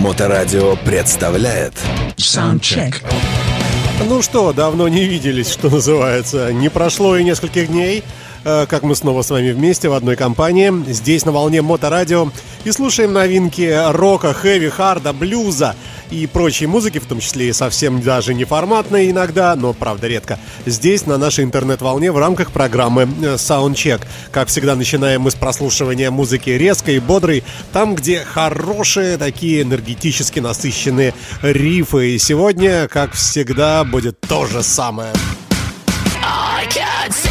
Моторадио представляет Саундчек. Ну что, давно не виделись, что называется. Не прошло и нескольких дней, как мы снова с вами вместе в одной компании, здесь на волне Моторадио, и слушаем новинки рока, хэви, харда, блюза и прочей музыки, в том числе и совсем даже не форматной иногда, но правда редко, здесь на нашей интернет-волне в рамках программы э, Soundcheck. Как всегда, начинаем мы с прослушивания музыки резкой и бодрой, там, где хорошие такие энергетически насыщенные рифы. И сегодня, как всегда, будет то же самое. I can't see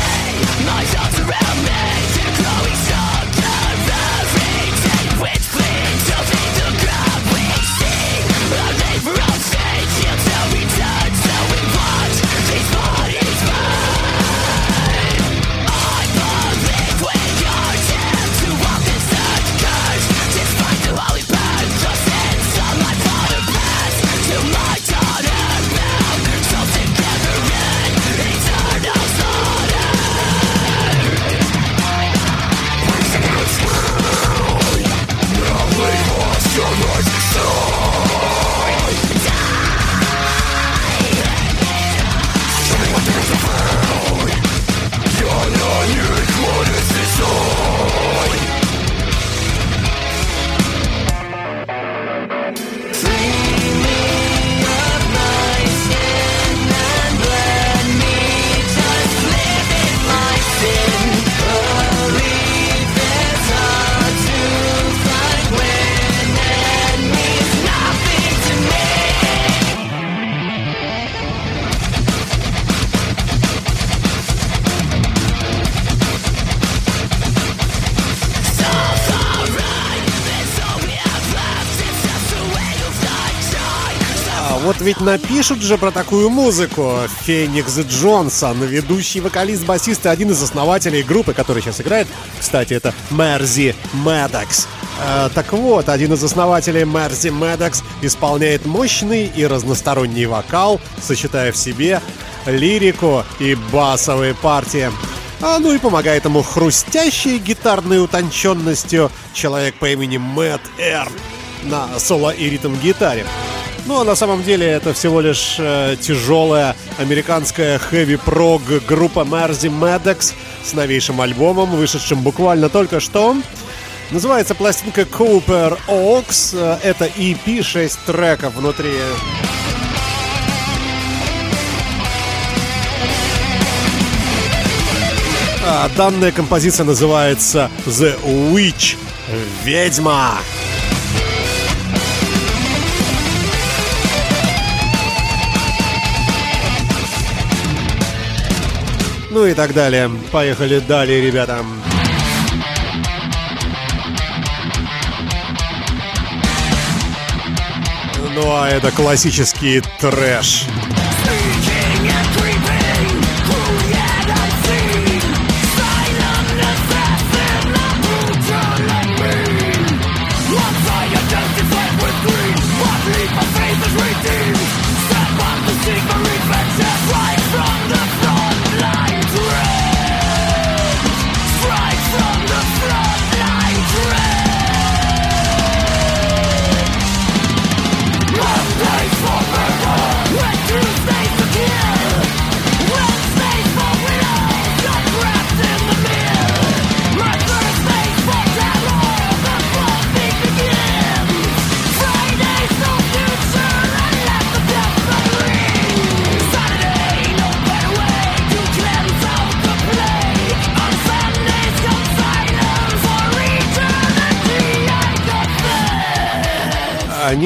ведь напишут же про такую музыку. Феникс Джонсон, ведущий вокалист, басист и один из основателей группы, который сейчас играет. Кстати, это Мерзи Медокс. Э, так вот, один из основателей Мерзи Медокс исполняет мощный и разносторонний вокал, сочетая в себе лирику и басовые партии. А ну и помогает ему хрустящей гитарной утонченностью человек по имени Мэтт Эр на соло и ритм гитаре. Ну а на самом деле это всего лишь э, тяжелая американская хэви-прог группа Marzi Maddox с новейшим альбомом, вышедшим буквально только что. Называется пластинка Cooper. Э, Это EP, 6 треков внутри. А данная композиция называется The Witch. Ведьма. Ну и так далее. Поехали далее, ребята. Ну а это классический трэш.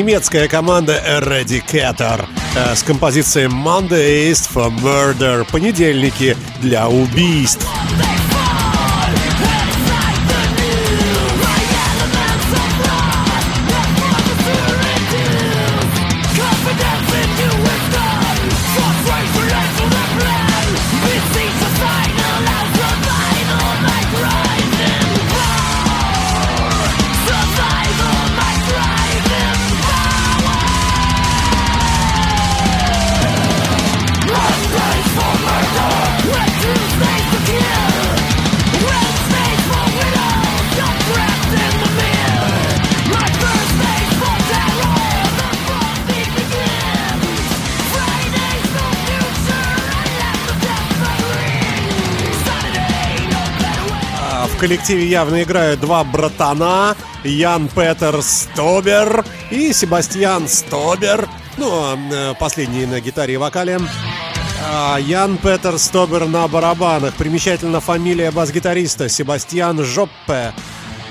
Немецкая команда Eradicator э, с композицией Mondays for Murder. Понедельники для убийств. Коллективе явно играют два братана. Ян Петер Стобер и Себастьян Стобер. Ну, а, э, последний на гитаре и вокале. А, Ян Петер Стобер на барабанах. Примечательна фамилия бас-гитариста Себастьян Жоппе.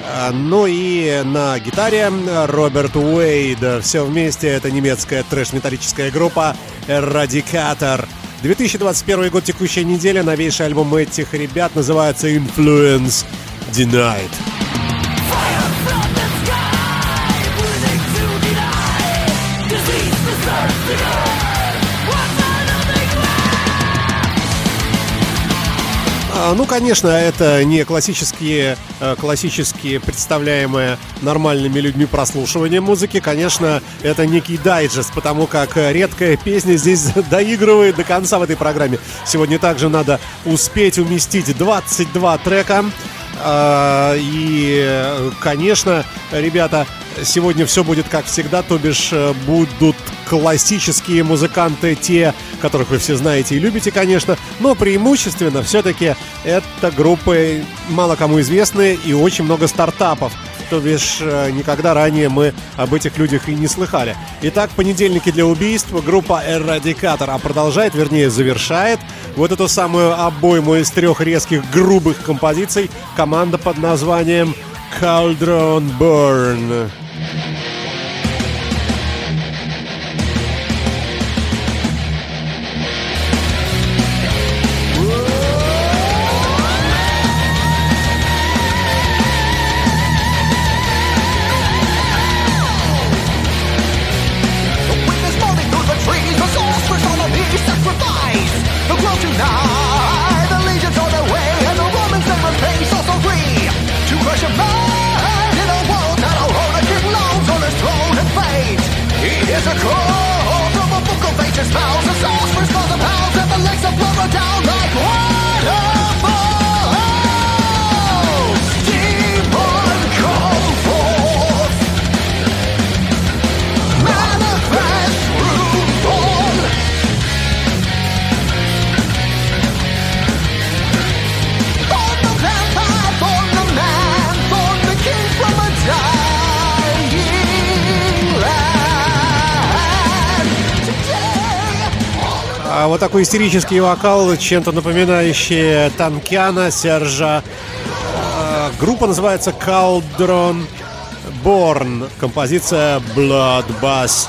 А, Ну и на гитаре Роберт Уэйд. Все вместе это немецкая трэш-металлическая группа Eradicatор. 2021 год, текущая неделя. Новейший альбом этих ребят называется Influence Denied. А, Ну, конечно, это не классические, э, классические представляемые нормальными людьми прослушивания музыки. Конечно, это некий дайджест, потому как редкая песня здесь доигрывает до конца в этой программе. Сегодня также надо успеть уместить 22 трека. А, И, конечно, ребята, сегодня все будет как всегда, то бишь э, будут классические музыканты, те, которых вы все знаете и любите, конечно, но преимущественно все-таки это группы мало кому известные и очень много стартапов. То бишь, э, никогда ранее мы об этих людях и не слыхали. Итак, понедельники для убийств. Группа Эрадикатор а продолжает, вернее, завершает вот эту самую обойму из трех резких грубых композиций. Команда под названием Cauldron Burn. Такой истерический вокал, чем-то напоминающий Танкяна, Сержа. А, Группа называется Cauldron Born. Композиция Blood Bass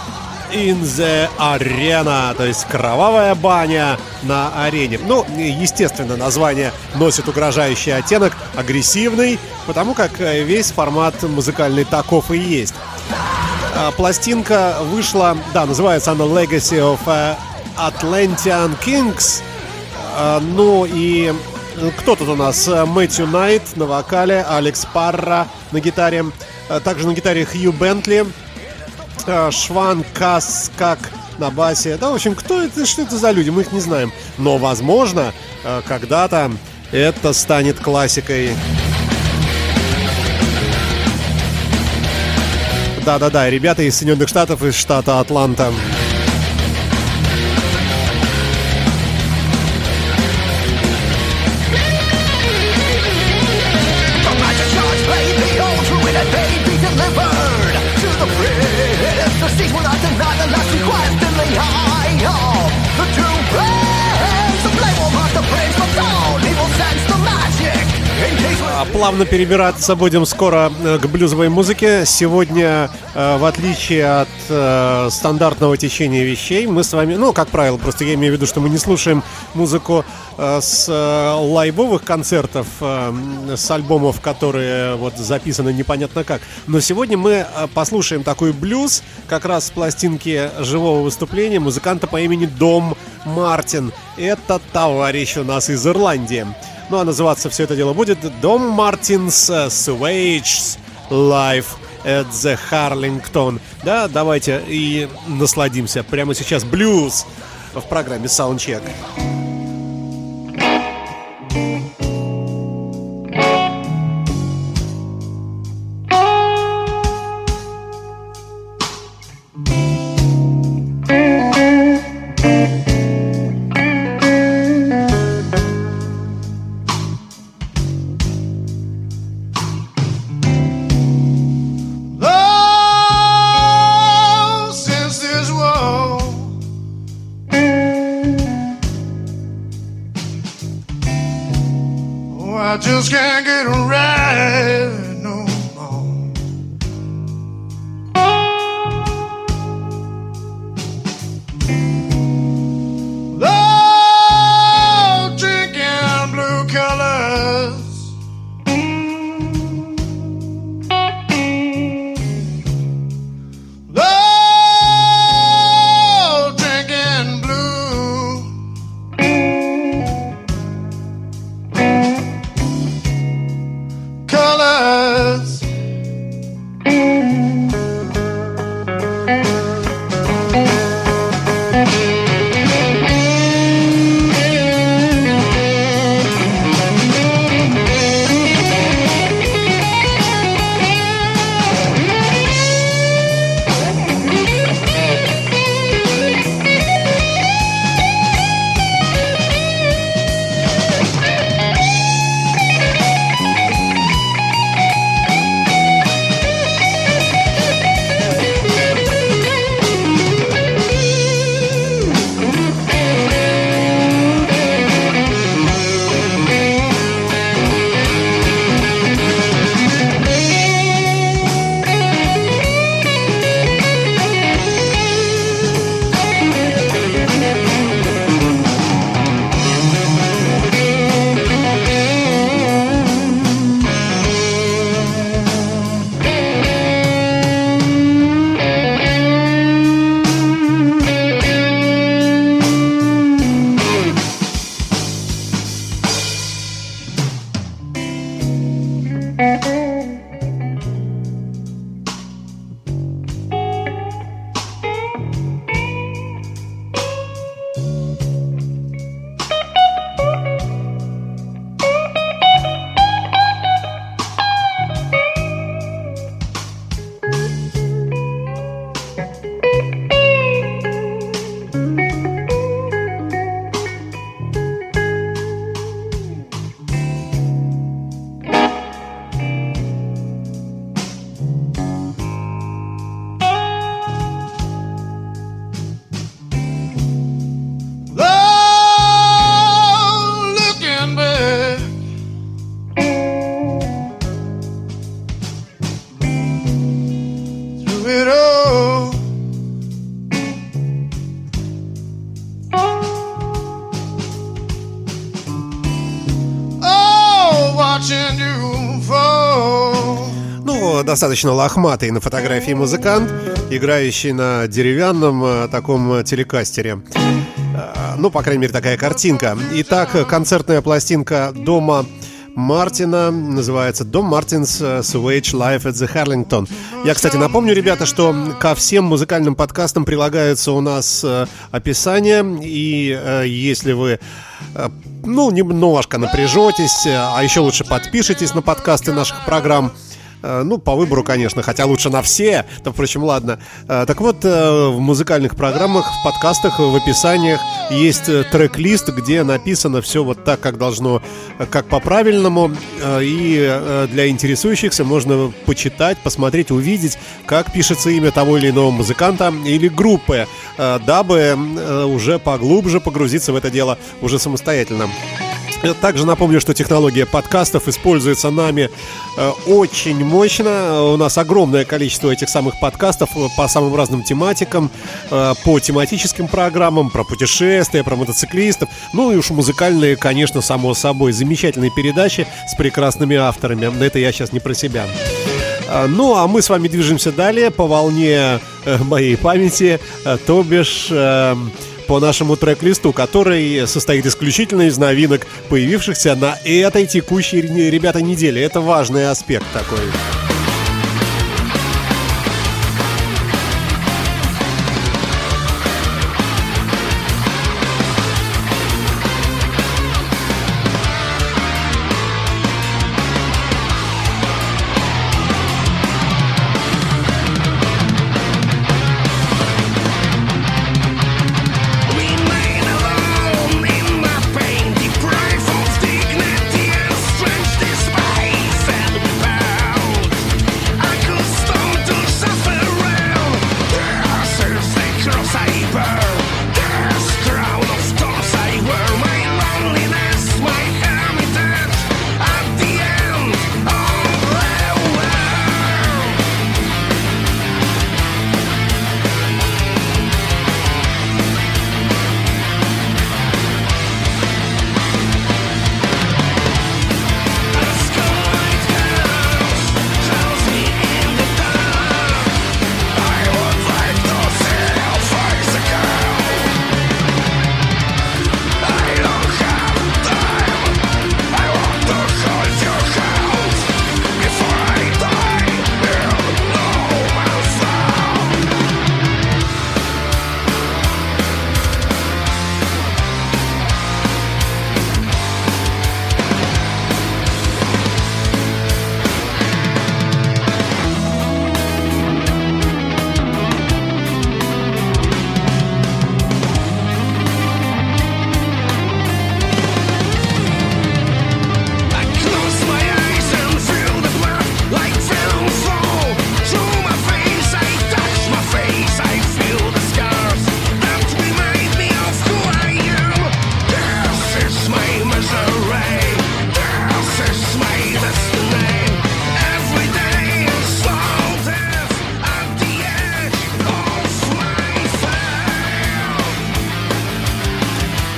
in the Arena, то есть кровавая баня на арене. Ну, естественно, название носит угрожающий оттенок, агрессивный, потому как э, весь формат музыкальный таков и есть. А, Пластинка вышла, да, называется она Legacy of э, Atlantean Kings. А, Ну и э, кто тут у нас? Э, Мэтью Найт на вокале, Алекс Парра на гитаре, э, также на гитаре Хью Бентли, Шван Каскак на басе. Да, в общем, кто это, что это за люди, мы их не знаем. Но, возможно, когда-то это станет классикой. Да-да-да, ребята из Соединенных Штатов, из штата Атланта. Плавно перебираться будем скоро э, к блюзовой музыке. Сегодня, э, в отличие от э, стандартного течения вещей, мы с вами, ну, как правило, просто я имею в виду, что мы не слушаем музыку с лайвовых концертов, с альбомов, которые вот записаны непонятно как. Но сегодня мы послушаем такой блюз, как раз с пластинки живого выступления музыканта по имени Дом Мартин. Это товарищ у нас из Ирландии. Ну а называться все это дело будет Дом Мартинс Swage Live at the Harlington. Да, давайте и насладимся прямо сейчас блюз в программе Soundcheck. just it all. Ну, достаточно лохматый на фотографии музыкант, играющий на деревянном э, таком э, телекастере. Э, Ну, по крайней мере, такая картинка. Итак, концертная пластинка дома Мартина. Называется «Дом Мартинс Swage Life at the Harlington». Я, кстати, напомню, ребята, что ко всем музыкальным подкастам прилагается у нас э, описание, и э, если вы э, ну, немножко напряжетесь, э, а еще лучше подпишитесь на подкасты наших программ, Э, Ну, по выбору, конечно, хотя лучше на все. Да, впрочем, ладно. Э, Так вот, э, в музыкальных программах, в подкастах, в описаниях есть э, трек-лист, где написано все вот так, как должно, э, как по-правильному. Э, И э, для интересующихся можно почитать, посмотреть, увидеть, как пишется имя того или иного музыканта или группы, э, дабы э, уже поглубже погрузиться в это дело уже самостоятельно. Я Также напомню, что технология подкастов используется нами э, очень мощно. У нас огромное количество этих самых подкастов э, по самым разным тематикам, э, по тематическим программам, про путешествия, про мотоциклистов. Ну и уж музыкальные, конечно, само собой. Замечательные передачи с прекрасными авторами. Это я сейчас не про себя. Ну, а мы с вами движемся далее по волне моей памяти, то бишь э, по нашему трек-листу, который состоит исключительно из новинок, появившихся на этой текущей, ре- ребята, неделе. Это важный аспект такой.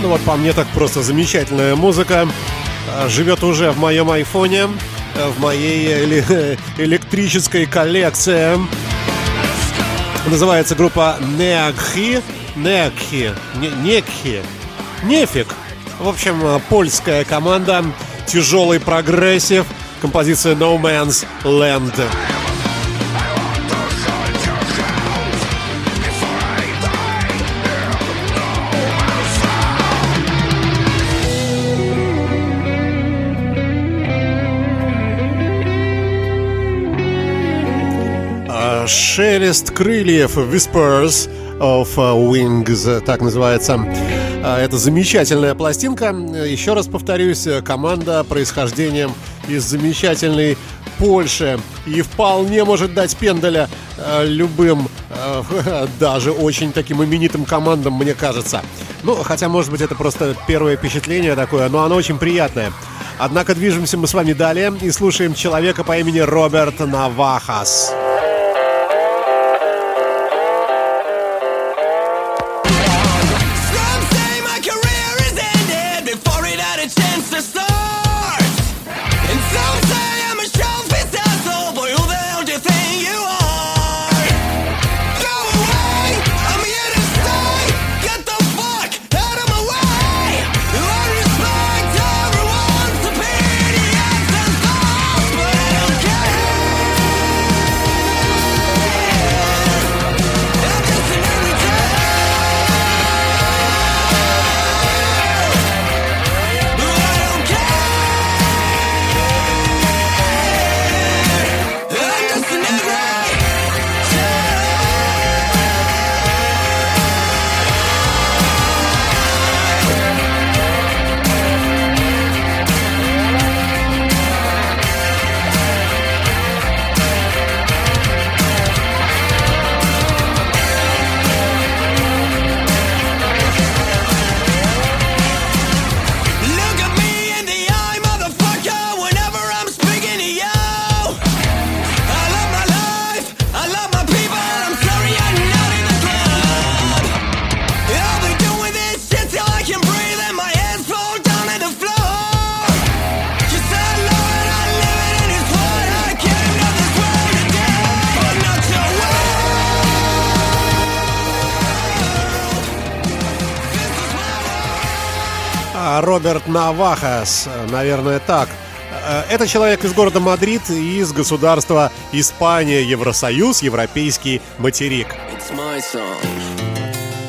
Ну вот по мне так просто замечательная музыка. А, Живет уже в моем айфоне, э, в моей эле- электрической коллекции. Называется группа Неакхи. Неакхи. Не- Некхи. Нефиг. В общем, э, польская команда. Тяжелый прогрессив. Композиция No Man's Land. Шелест крыльев Whispers of Wings, так называется. А, Это замечательная пластинка. Еще раз повторюсь, команда происхождением из замечательной Польши и вполне может дать пендаля э, любым, э, даже очень таким именитым командам, мне кажется. Ну, хотя, может быть, это просто первое впечатление такое, но оно очень приятное. Однако движемся мы с вами далее и слушаем человека по имени Роберт Навахас. Some Навахас, э, наверное, так. Э, Это человек из города Мадрид и из государства Испания, Евросоюз, Европейский материк.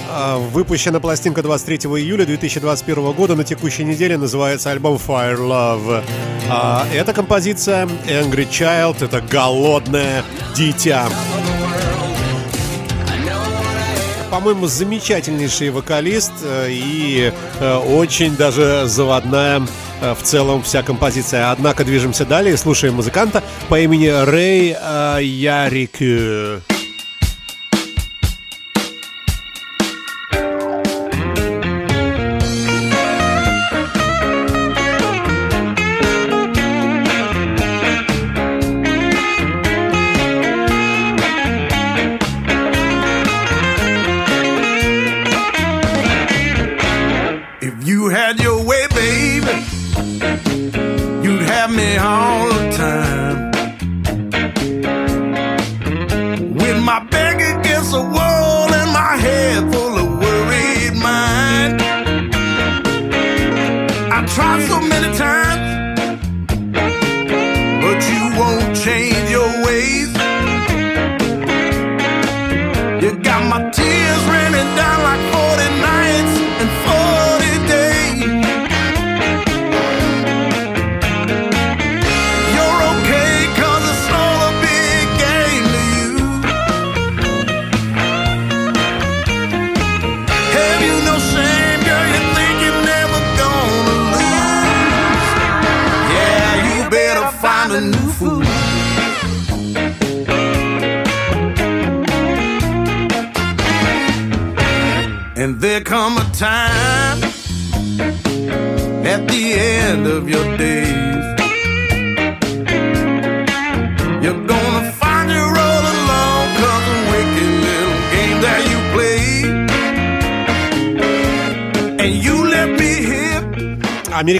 А, Выпущена пластинка 23 июля 2021 года. На текущей неделе называется альбом Fire Love. А, Эта композиция Angry Child, это голодное дитя. По-моему, замечательнейший вокалист э, и э, очень даже заводная э, в целом вся композиция. Однако движемся далее слушаем музыканта по имени Рэй э,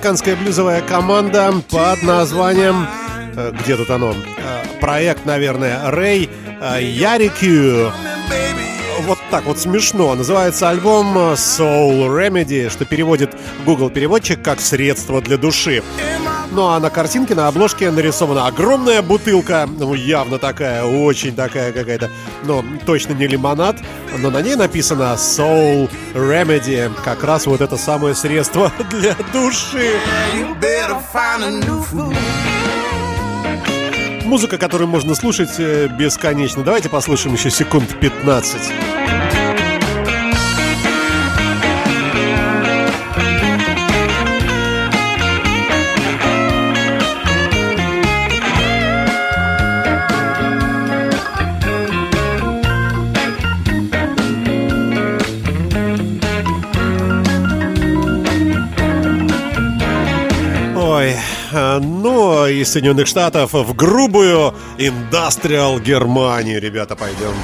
американская блюзовая команда под названием... э, Где тут оно? Э, Проект, наверное, Рэй Ярикю. Вот так вот смешно. Называется альбом Soul Remedy, что переводит Google переводчик как средство для души. Ну а на картинке, на обложке нарисована огромная бутылка, ну явно такая, очень такая какая-то, ну точно не лимонад, но на ней написано Soul Remedy, как раз вот это самое средство для души. Музыка, которую можно слушать э, бесконечно. Давайте послушаем еще секунд 15. Из Соединенных Штатов в грубую индастриал Германию, ребята, пойдем.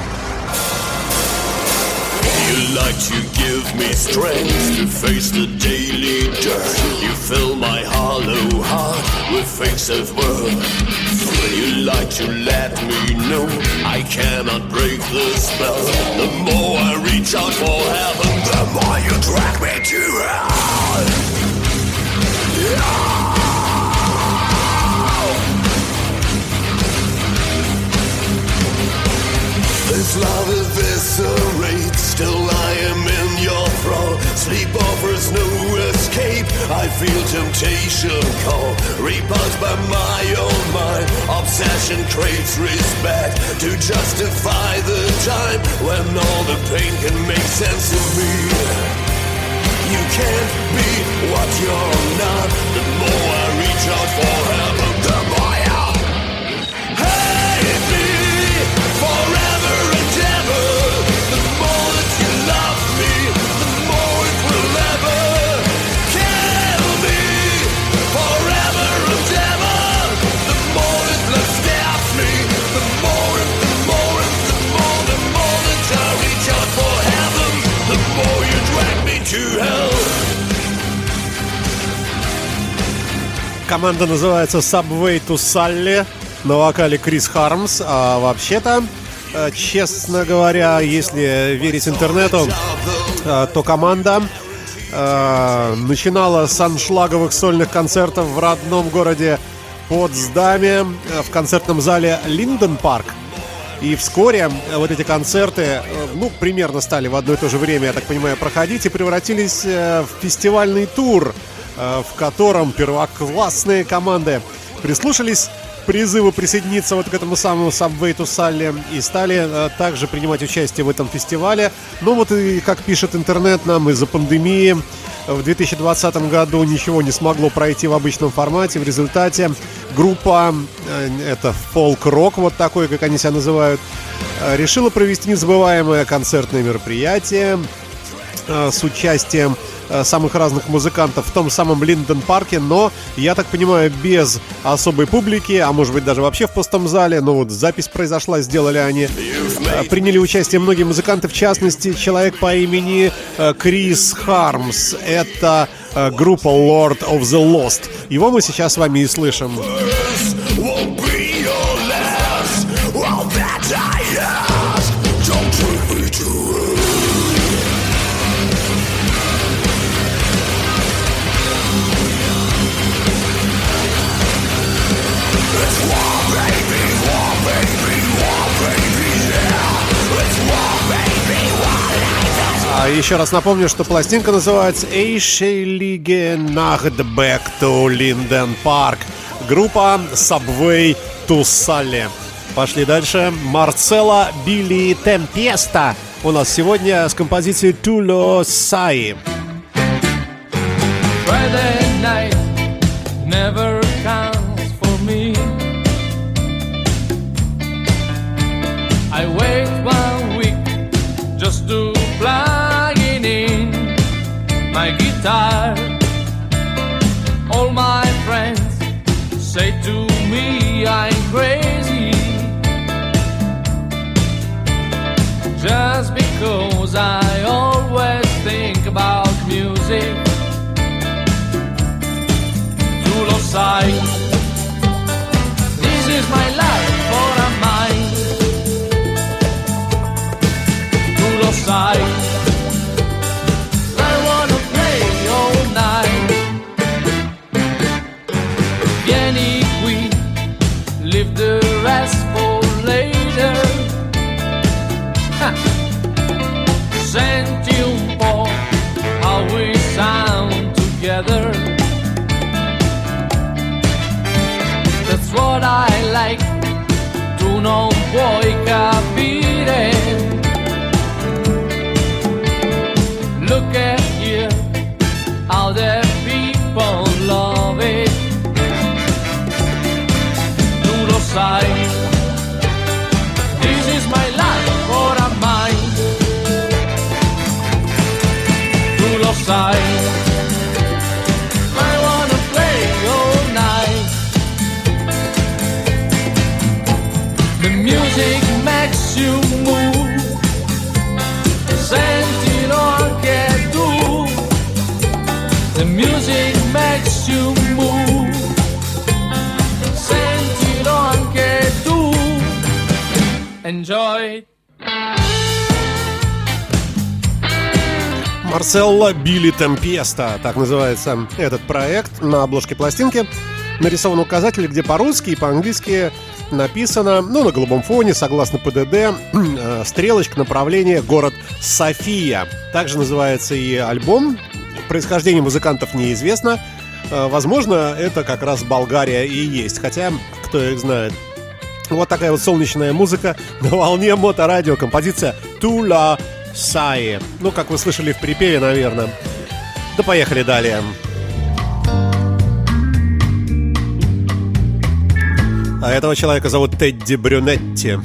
You like to give me strength to face the daily dirt. You fill my hollow heart with fakes of worth. You like to let me know I cannot break the spell. The more I reach out for heaven, the more you drag me to hell. This love eviscerates, still I am in your thrall. Sleep offers no escape. I feel temptation call, repulsed by my own mind. Obsession craves respect to justify the time when all the pain can make sense of me. You can't be what you're not. The more I reach out for help, Команда называется Subway to Sally. На вокале Крис Хармс. А вообще-то, э, честно говоря, если верить интернету, э, то команда э, начинала с аншлаговых сольных концертов в родном городе Потсдаме в концертном зале Линден Парк. И вскоре вот эти концерты, ну, примерно стали в одно и то же время, я так понимаю, проходить и превратились в фестивальный тур, в котором первоклассные команды прислушались призыву присоединиться вот к этому самому Subway to Sally и стали э, также принимать участие в этом фестивале. Ну вот и, как пишет интернет, нам из-за пандемии в 2020 году ничего не смогло пройти в обычном формате. В результате группа, э, это фолк-рок, вот такой, как они себя называют, э, решила провести незабываемое концертное мероприятие э, с участием э, самых разных музыкантов в том самом Линден парке, но, я так понимаю, без особой публики, а может быть даже вообще в пустом зале, но вот запись произошла, сделали они. Э, Приняли участие многие музыканты, в частности, человек по имени э, Крис Хармс. Это э, группа Lord of the Lost. Его мы сейчас с вами и слышим. Еще раз напомню, что пластинка называется Эйшелиге Нахд Back to Linden Park. Группа Subway to Sally. Пошли дальше. Марцела Билли Темпеста у нас сегодня с композицией Туло Саи. Friday tired. All my friends say to me I'm crazy. Just because I always think about music. To lose sight. This is my life for a mind. To lose sight. side. Enjoy. Марселла Билли Темпеста, так называется этот проект. На обложке пластинки нарисован указатель, где по-русски и по-английски написано, ну, на голубом фоне, согласно ПДД, э, стрелочка направления город София. Также называется и альбом. Происхождение музыкантов неизвестно. Э, Возможно, это как раз Болгария и есть, хотя кто их знает. Вот такая вот солнечная музыка на волне моторадио. Композиция Тула Саи. Ну, как вы слышали в припеве, наверное. Да поехали далее. А этого человека зовут Тедди Брюнетти.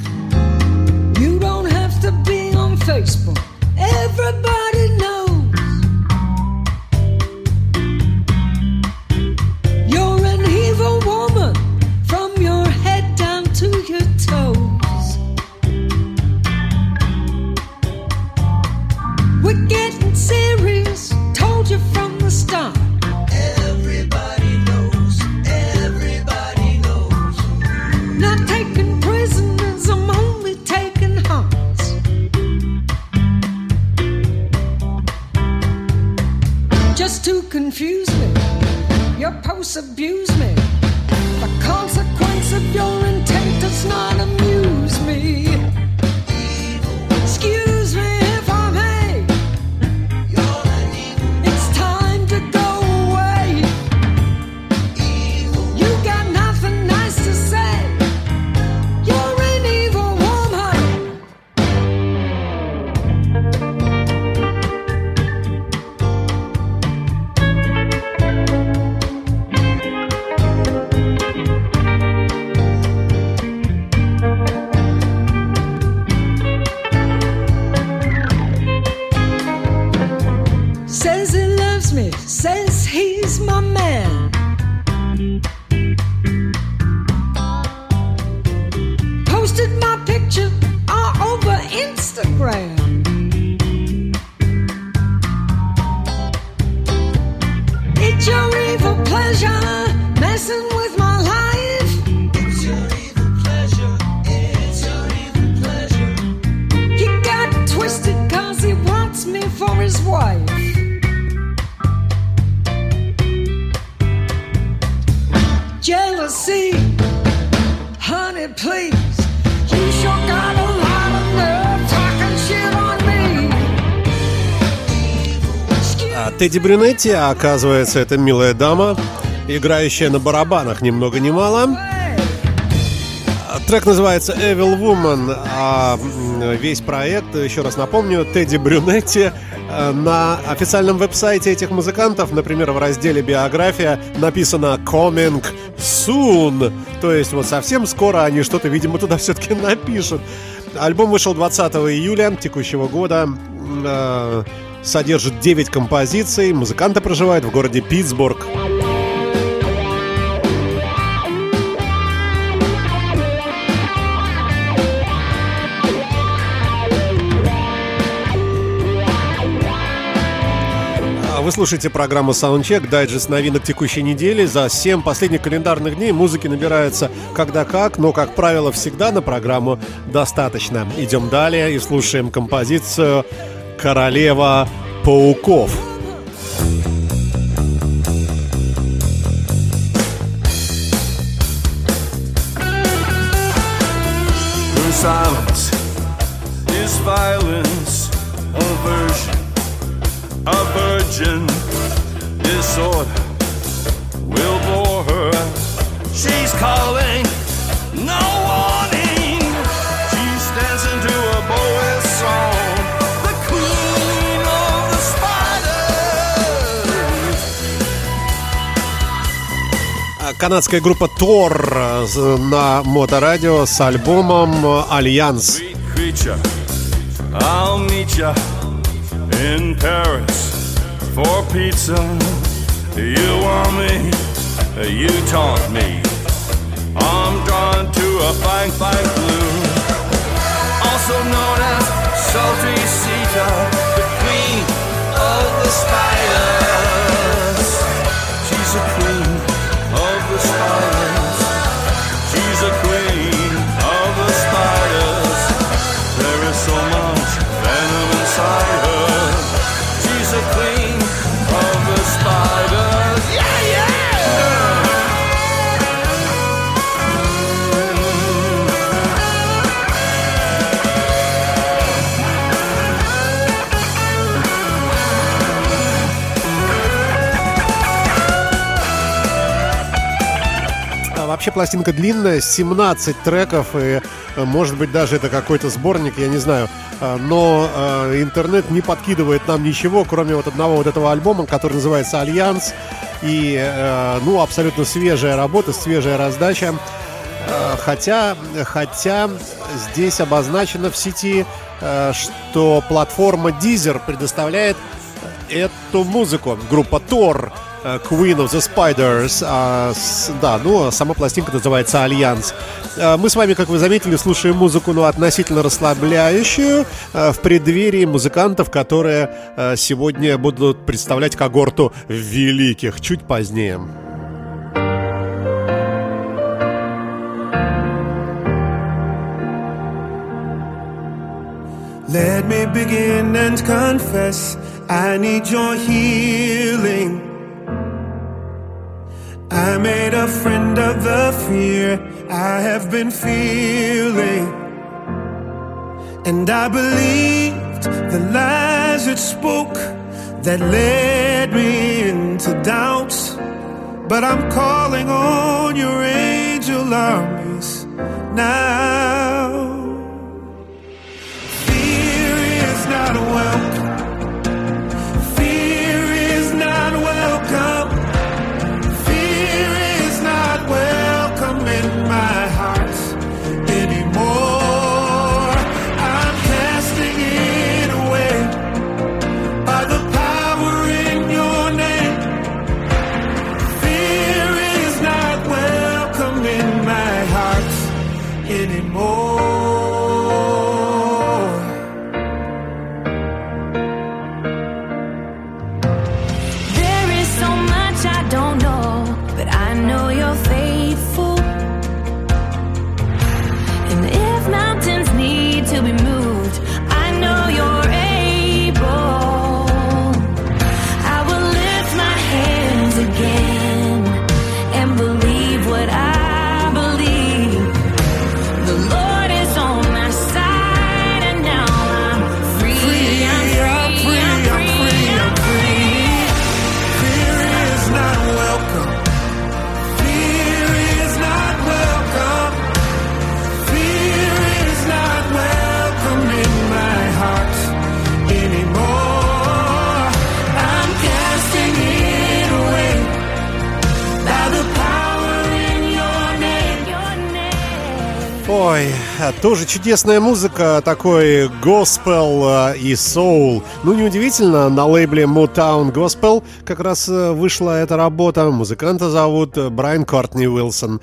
Тедди Брюнетти, оказывается, это милая дама, играющая на барабанах ни много ни мало. Трек называется Evil Woman, а весь проект, еще раз напомню, Тедди Брюнетти э, на официальном веб-сайте этих музыкантов, например, в разделе «Биография» написано «Coming Soon», то есть вот совсем скоро они что-то, видимо, туда все-таки напишут. Альбом вышел 20 июля текущего года, э, содержит 9 композиций, музыканты проживают в городе Питтсбург. А Вы слушаете программу Soundcheck, дайджест новинок текущей недели. За 7 последних календарных дней музыки набирается когда как, но, как правило, всегда на программу достаточно. Идем далее и слушаем композицию «Королева пауков». Her silence is violence, aversion, a virgin disorder will bore her. She's calling, no warning. Канадская группа Тор э, на моторадио с альбомом э, «Альянс». Salty Sita, the queen of the spiders. Вообще пластинка длинная, 17 треков, и э, может быть даже это какой-то сборник, я не знаю. А, Но э, интернет не подкидывает нам ничего, кроме вот одного вот этого альбома, который называется «Альянс». И, э, ну, абсолютно свежая работа, свежая раздача. Э, Хотя, хотя здесь обозначено в сети, э, что платформа Deezer предоставляет эту музыку. Группа Thor, э, Queen of the Spiders. а, с- да, ну, а сама пластинка называется «Альянс». Э, Мы с вами, как вы заметили, слушаем музыку, ну, относительно расслабляющую э, в преддверии музыкантов, которые э, сегодня будут представлять когорту великих чуть позднее. Let me begin and confess I need your healing. I made a friend of the fear I have been feeling. And I believed the lies it spoke that led me into doubt. But I'm calling on your angel armies now. Fear is not welcome. Тоже чудесная музыка, такой госпел э, и соул. Ну, неудивительно, на лейбле Motown Gospel как раз э, вышла эта работа. Музыканта зовут э, Брайан Кортни Уилсон.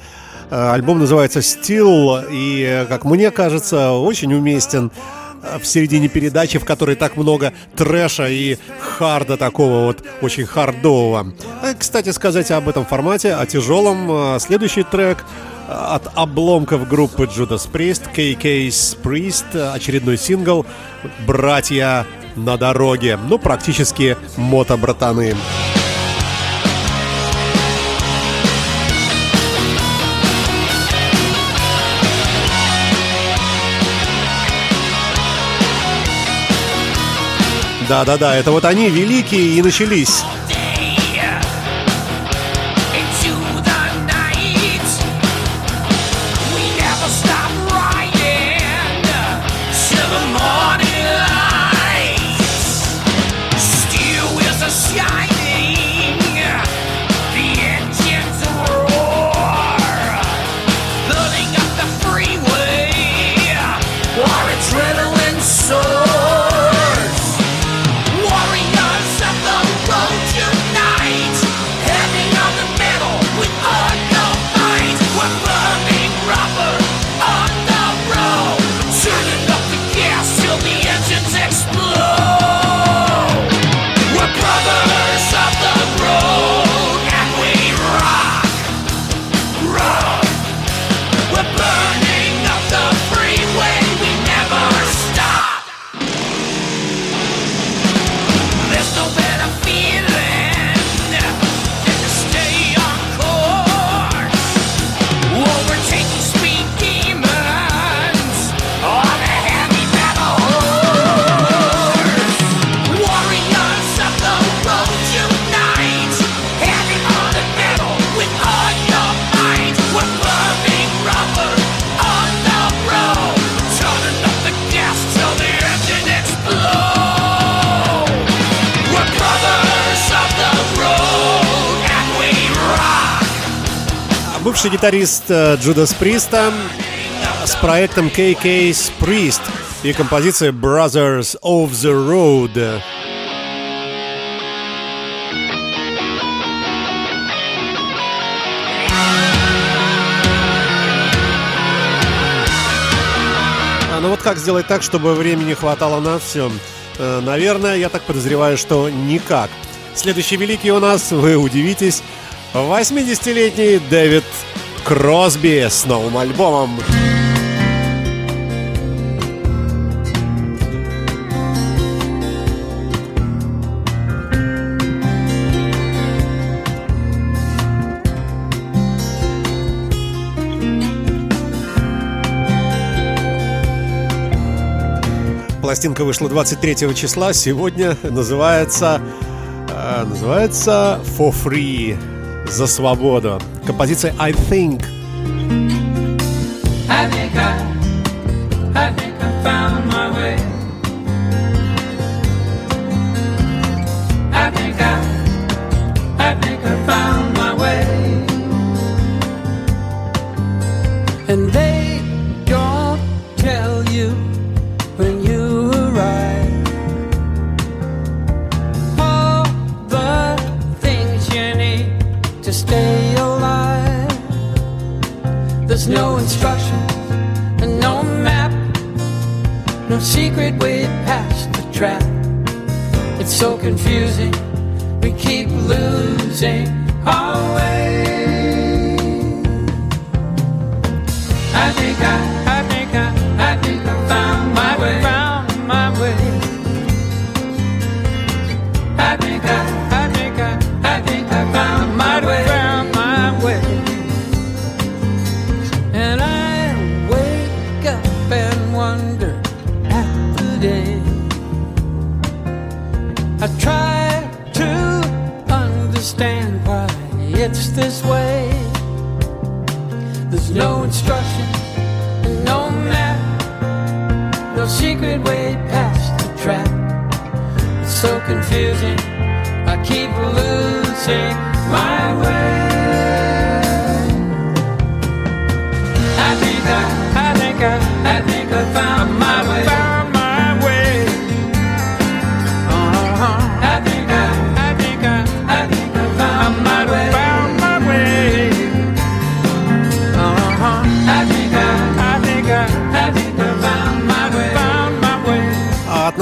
Альбом называется «Still», и, как мне кажется, очень уместен в середине передачи, в которой так много трэша и харда такого вот, очень хардового. Кстати, сказать об этом формате, о тяжелом, следующий трек от обломков группы Judas Priest, KK's Priest, очередной сингл «Братья на дороге». Ну, практически мото-братаны. Да-да-да, это вот они великие и начались. Бывший гитарист э, Джудас Приста с проектом KK's Priest и композицией Brothers of the Road. А, ну вот как сделать так, чтобы времени хватало на все? Э, Наверное, я так подозреваю, что никак. Следующий великий у нас, вы удивитесь, 80-летний Дэвид Кросби с новым альбомом. Пластинка вышла 23 числа. Сегодня называется э, называется For Free за свободу. Композиция I Think. It's this way. There's no instruction, no map, no secret way past the trap. It's so confusing. I keep losing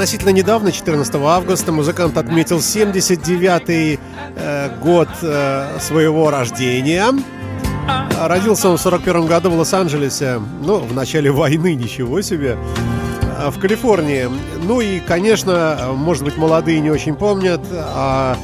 относительно недавно, 14 августа, музыкант отметил 79-й э, год э, своего рождения. Родился он в 41 году в Лос-Анджелесе, ну, в начале войны, ничего себе, а, в Калифорнии. Ну и, конечно, может быть, молодые не очень помнят, а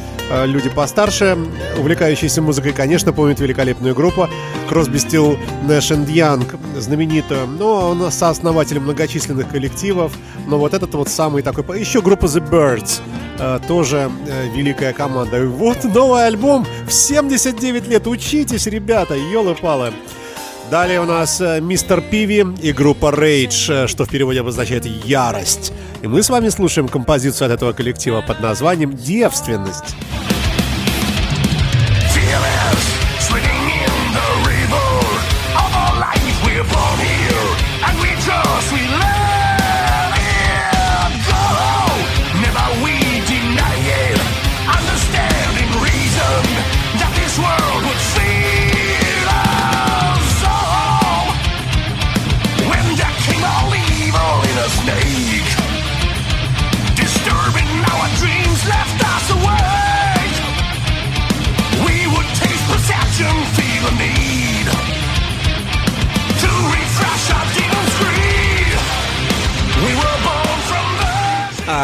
люди постарше, увлекающиеся музыкой, конечно, помнят великолепную группу Crosby, Still, Nash and Young, знаменитую. Но он сооснователь многочисленных коллективов. Но вот этот вот самый такой... Еще группа The Birds, э, тоже э, великая команда. И вот новый альбом в 79 лет. Учитесь, ребята, елы-палы. Далее у нас э, Мистер Пиви и группа Rage, э, что в переводе обозначает «ярость». И мы с вами слушаем композицию от этого коллектива под названием «Девственность».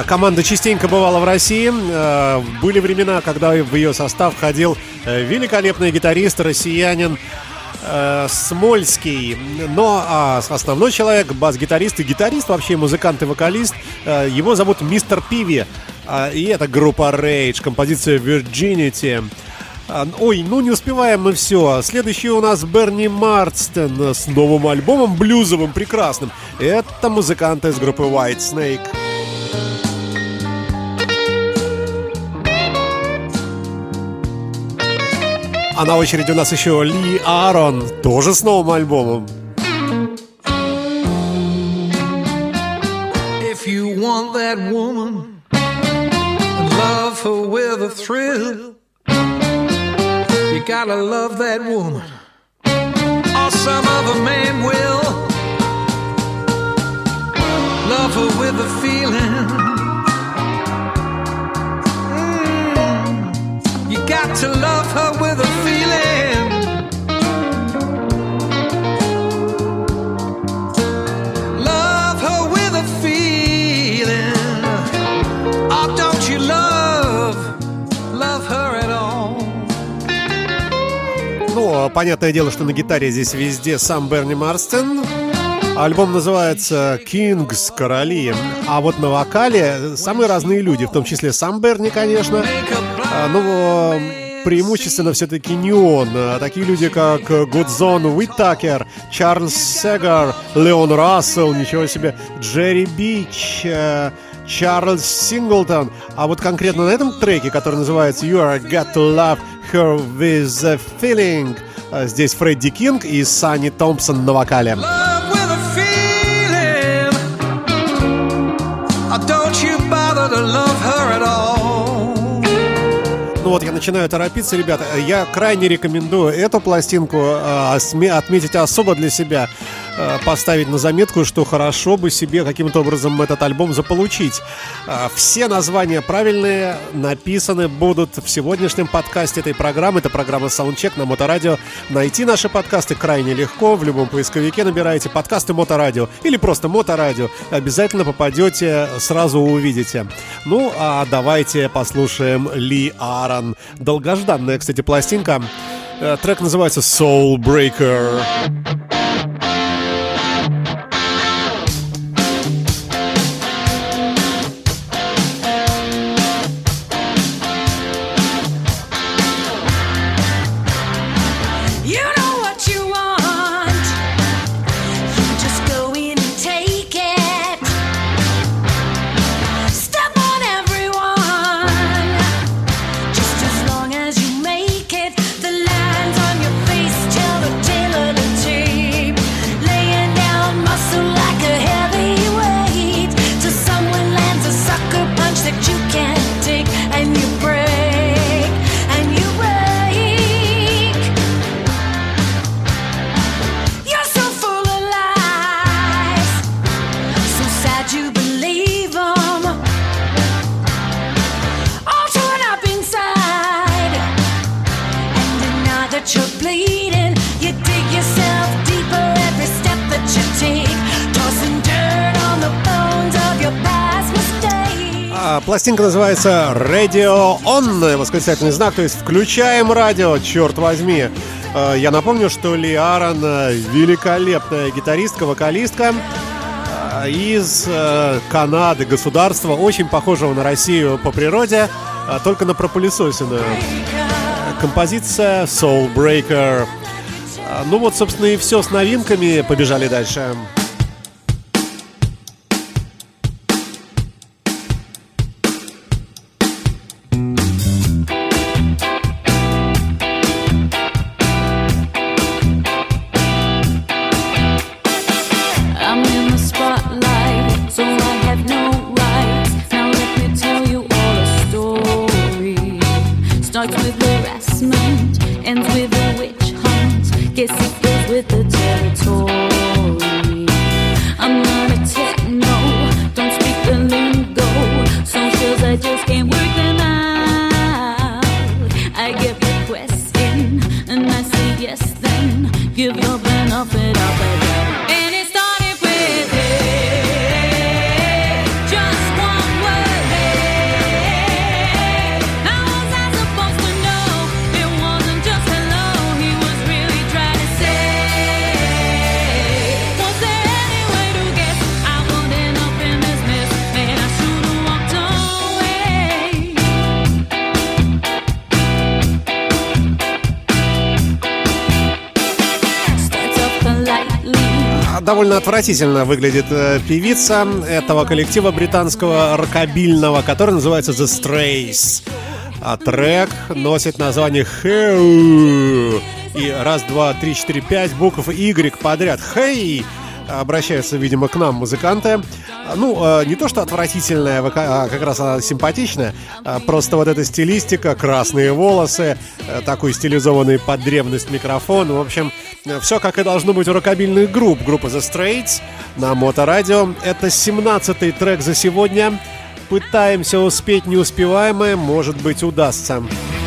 Команда частенько бывала в России. Э, Были времена, когда в ее состав входил э, великолепный гитарист, россиянин э, Смольский. Но а, основной человек, бас-гитарист и гитарист, вообще музыкант и вокалист, его зовут Мистер Пиви. А, И это группа Rage, композиция Virginity. А, Ой, ну не успеваем мы все. Следующий у нас Берни Марстен с новым альбомом блюзовым, прекрасным. Это музыканты из группы White Snake. А на очереди у нас еще Ли Аарон, тоже с новым альбомом. If you want that woman, love her with a thrill. You gotta love that woman, or some other man will. Love her with a feeling. Got to love her with a feeling. Love her with a feeling. Oh, don't you love, love her at all? Ну, понятное дело, что на гитаре здесь везде сам Берни Марстен. Альбом называется «Kings. Короли». А вот на вокале самые разные люди, в том числе сам Берни, конечно. А, Ну, преимущественно все-таки не он. А Такие люди, как Гудзон Уиттакер, Чарльз Сегар, Леон Рассел, ничего себе, Джерри Бич, э, Чарльз Синглтон. А вот конкретно на этом треке, который называется You Are Got to Love Her With a Feeling, э, здесь Фредди Кинг и Санни Томпсон на вокале. Love to love? Ну вот я начинаю торопиться, ребята. Я крайне рекомендую эту пластинку э, отметить особо для себя, поставить на заметку, что хорошо бы себе каким-то образом этот альбом заполучить. Э, Все названия правильные написаны будут в сегодняшнем подкасте этой программы. Это программа Soundcheck на Моторадио. Найти наши подкасты крайне легко. В любом поисковике набираете подкасты Моторадио или просто Моторадио. Обязательно попадете, сразу увидите. Ну, а давайте послушаем Ли Аарон. Долгожданная, кстати, пластинка. Э, Трек называется Soul Breaker. Пластинка называется Radio On, восклицательный знак, то есть включаем радио, черт возьми. А, Я напомню, что Ли Аарон э, великолепная гитаристка, вокалистка а, из э, Канады, государства, очень похожего на Россию по природе, только на пропылесосенную. Композиция Soul Breaker. Ну вот, собственно, и все с новинками. Побежали дальше. I'm Довольно отвратительно выглядит э, певица этого коллектива британского рокобильного, который называется The Strays. А трек носит название «Хэу». И раз, два, три, четыре, пять букв Y подряд. «Хей!» Обращаются, видимо, к нам музыканты. Ну, э, не то, что отвратительная, а как раз она симпатичная. А Просто вот эта стилистика, красные волосы, э, такой стилизованный под древность микрофон. В общем, все как и должно быть у рокобильных групп. Группа The Straits на Моторадио. Это 17-й трек за сегодня. Пытаемся успеть неуспеваемое, может быть, удастся. Shadow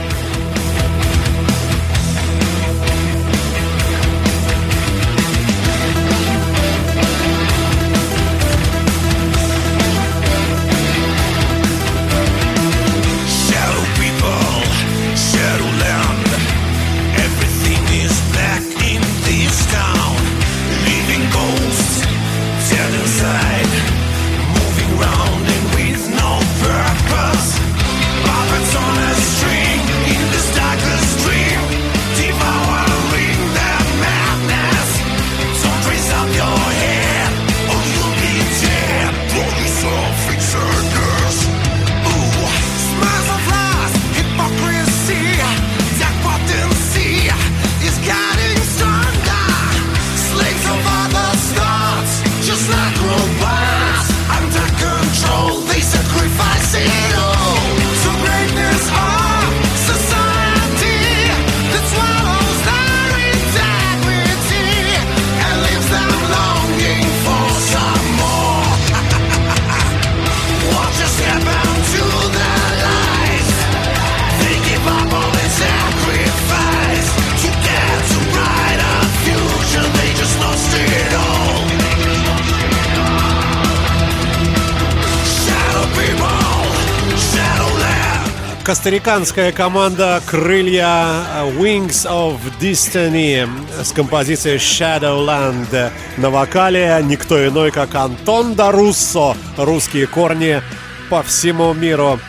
Костариканская команда «Крылья» Wings of Destiny с композицией Shadowland. На вокале никто иной, как Антон Даруссо. Русские корни по всему миру.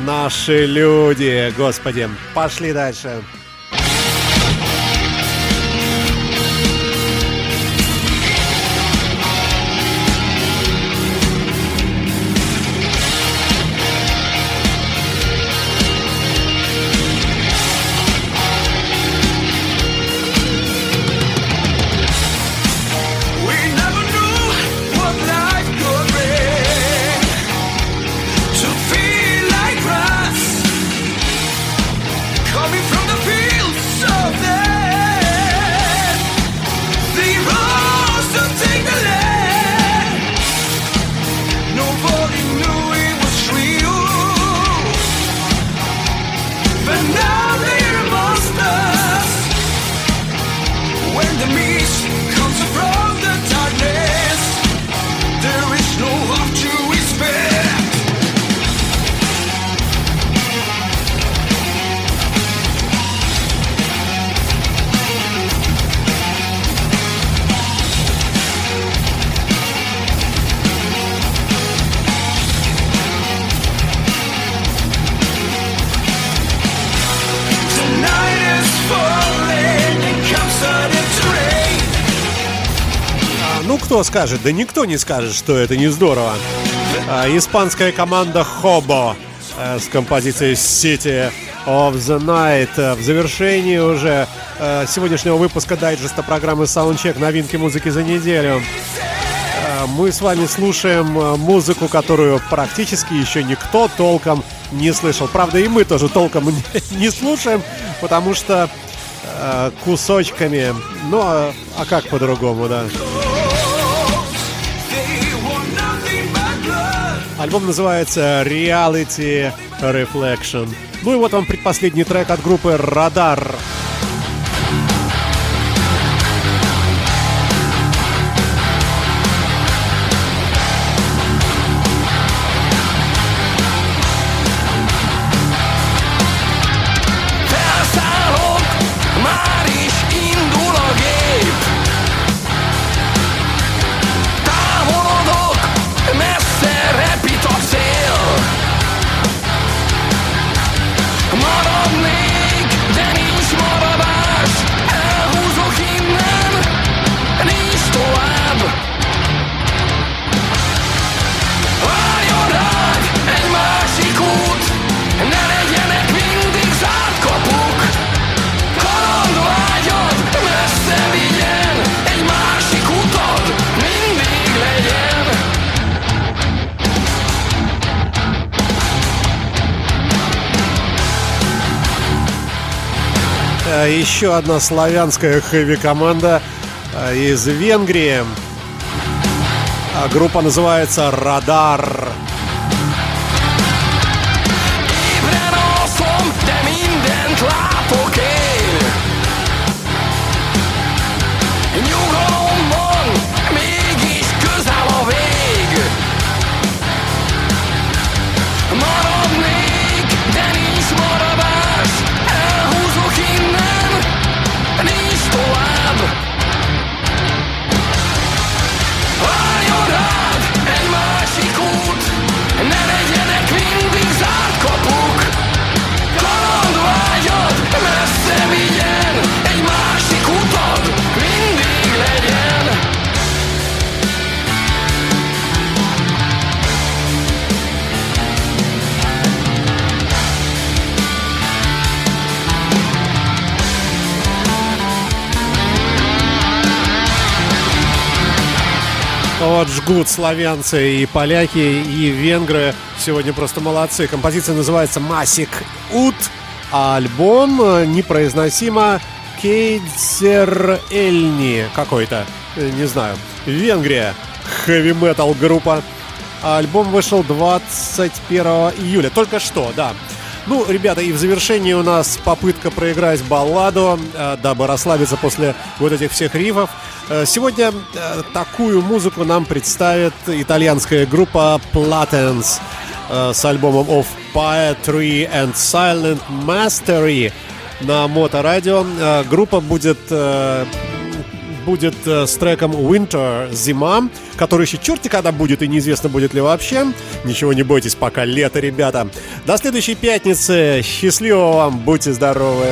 Наши люди, господи. Пошли дальше. We кто скажет? Да никто не скажет, что это не здорово. А, Испанская команда Хобо э, с композицией City of the Night. Э, В завершении уже э, сегодняшнего выпуска дайджеста программы Soundcheck новинки музыки за неделю. Мы с вами слушаем музыку, которую практически еще никто толком не слышал. Правда, и мы тоже толком не- слушаем, потому что кусочками. Ну, а, а как по-другому, да? Альбом называется Reality Reflection. Ну и вот вам предпоследний трек от группы Радар. Felszállok, еще одна славянская хэви-команда э, из Венгрии. А Группа называется «Радар». Вот жгут славянцы и поляки, и венгры. Сегодня просто молодцы. Композиция называется «Масик Ут», а альбом э, непроизносимо Кейдзер Эльни какой-то. Э, Не знаю. Венгрия. Хэви-метал группа. Альбом вышел 21 июля. Только что, да. Ну, ребята, и в завершении у нас попытка проиграть балладу, э, дабы расслабиться после вот этих всех рифов. Э, Сегодня э, такую музыку нам представит итальянская группа Platens с альбомом Of Poetry and Silent Mastery на Моторадио. Группа будет будет э, с треком Winter Зима, который еще черти когда будет и неизвестно будет ли вообще. Ничего не бойтесь, пока лето, ребята. До следующей пятницы. Счастливо вам, будьте здоровы.